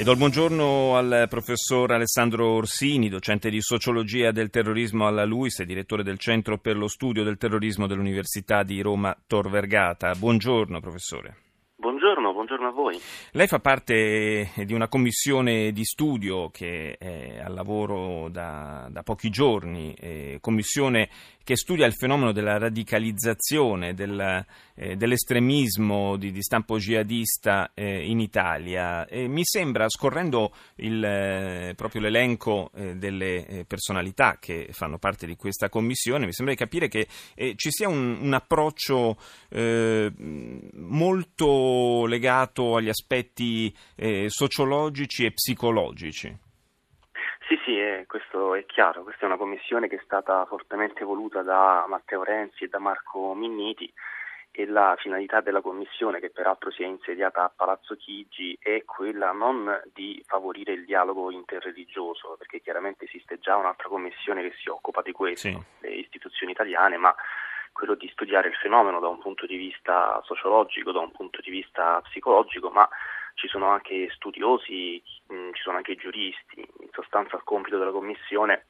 E do il buongiorno al professor Alessandro Orsini, docente di sociologia del terrorismo alla LUIS e direttore del Centro per lo studio del terrorismo dell'Università di Roma Tor Vergata. Buongiorno professore. Buongiorno, buongiorno, a voi. Lei fa parte di una commissione di studio che è al lavoro da, da pochi giorni, eh, commissione che studia il fenomeno della radicalizzazione, del, eh, dell'estremismo di, di, stampo jihadista eh, in Italia. E mi sembra, scorrendo il, eh, proprio l'elenco eh, delle eh, personalità che fanno parte di questa commissione, mi sembra di capire che eh, ci sia un, un approccio molto legato agli aspetti sociologici e psicologici. Sì, sì, eh, questo è chiaro, questa è una commissione che è stata fortemente voluta da Matteo Renzi e da Marco Minniti e la finalità della commissione, che peraltro si è insediata a Palazzo Chigi, è quella non di favorire il dialogo interreligioso, perché chiaramente esiste già un'altra commissione che si occupa di questo, sì. le istituzioni italiane, ma quello di studiare il fenomeno da un punto di vista sociologico, da un punto di vista psicologico, ma ci sono anche studiosi, mh, ci sono anche giuristi, in sostanza il compito della Commissione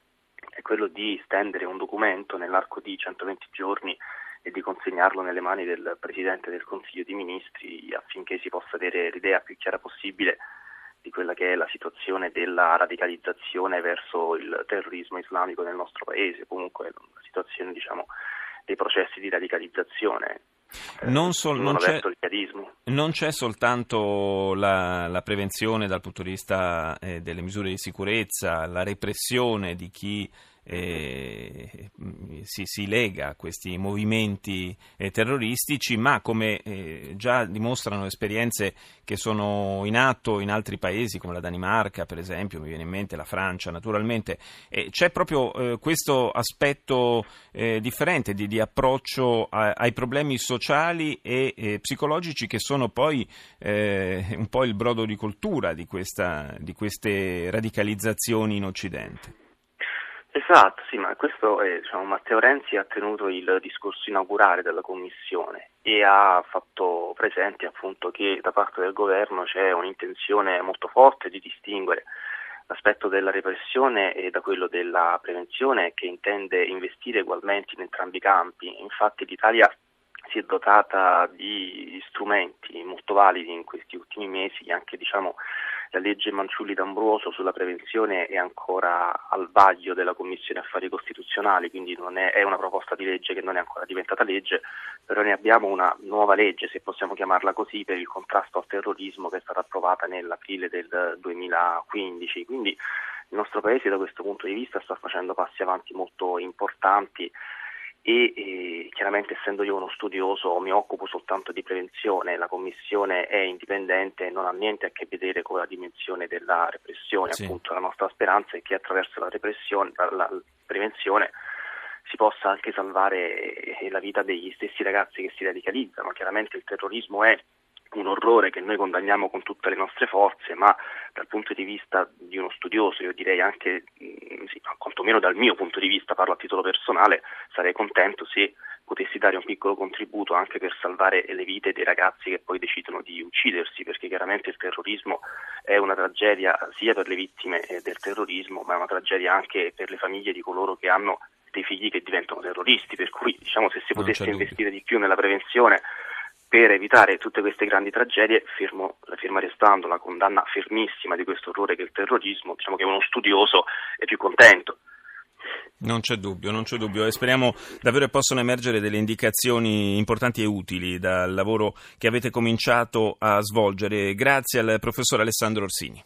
è quello di stendere un documento nell'arco di 120 giorni e di consegnarlo nelle mani del Presidente del Consiglio dei Ministri affinché si possa avere l'idea più chiara possibile di quella che è la situazione della radicalizzazione verso il terrorismo islamico nel nostro Paese, comunque la situazione diciamo, dei processi di radicalizzazione non, sol- non, c'è, non, c'è, soltanto la, la, prevenzione dal punto di vista eh, delle misure di sicurezza, la repressione di chi eh, si, si, lega a questi movimenti eh, terroristici, ma come eh, già dimostrano esperienze che sono in atto in altri paesi come la Danimarca, per esempio, mi viene in mente la Francia, naturalmente, c'è proprio eh, questo aspetto eh, differente di, di approccio a, ai problemi sociali e eh, psicologici che sono poi un po' il brodo di coltura di, questa, di queste radicalizzazioni in Occidente. Esatto, sì, ma questo è, diciamo, Matteo Renzi ha tenuto il discorso inaugurale della Commissione e ha fatto presente appunto che da parte del governo c'è un'intenzione molto forte di distinguere l'aspetto della repressione e da quello della prevenzione che intende investire ugualmente in entrambi i campi. Infatti l'Italia si è dotata di strumenti molto validi in questi ultimi mesi, anche diciamo, la legge Manciulli d'Ambroso sulla prevenzione è ancora al vaglio della Commissione Affari Costituzionali, quindi è, è, una proposta di legge che non è ancora diventata legge, però ne abbiamo una nuova legge, se possiamo chiamarla così, per il contrasto al terrorismo che è stata approvata nell'aprile del 2015. Quindi il nostro Paese da questo punto di vista sta facendo passi avanti molto importanti e, e, chiaramente essendo io uno studioso mi occupo soltanto di prevenzione, la commissione è indipendente e non ha niente a che vedere con la dimensione della repressione, sì. appunto la nostra speranza è che attraverso la, la, la prevenzione si possa anche salvare la vita degli stessi ragazzi che si radicalizzano, chiaramente il terrorismo è un orrore che noi condanniamo con tutte le nostre forze, ma dal punto di vista di uno studioso, io direi anche, mm, sì, quantomeno dal mio punto di vista, parlo a titolo personale, sarei contento se potessi dare un piccolo contributo anche per salvare le vite dei ragazzi che poi decidono di uccidersi, perché chiaramente il terrorismo è una tragedia sia per le vittime eh, del terrorismo, ma è una tragedia anche per le famiglie di coloro che hanno dei figli che diventano terroristi, per cui diciamo se si potesse investire di più nella prevenzione per evitare tutte queste grandi tragedie, fermo, ferma restando la condanna fermissima di questo orrore che è il terrorismo, diciamo che uno studioso è più contento. Non c'è dubbio, non c'è dubbio e speriamo davvero che possano emergere delle indicazioni importanti e utili dal lavoro che avete cominciato a svolgere. Grazie al professor Alessandro Orsini.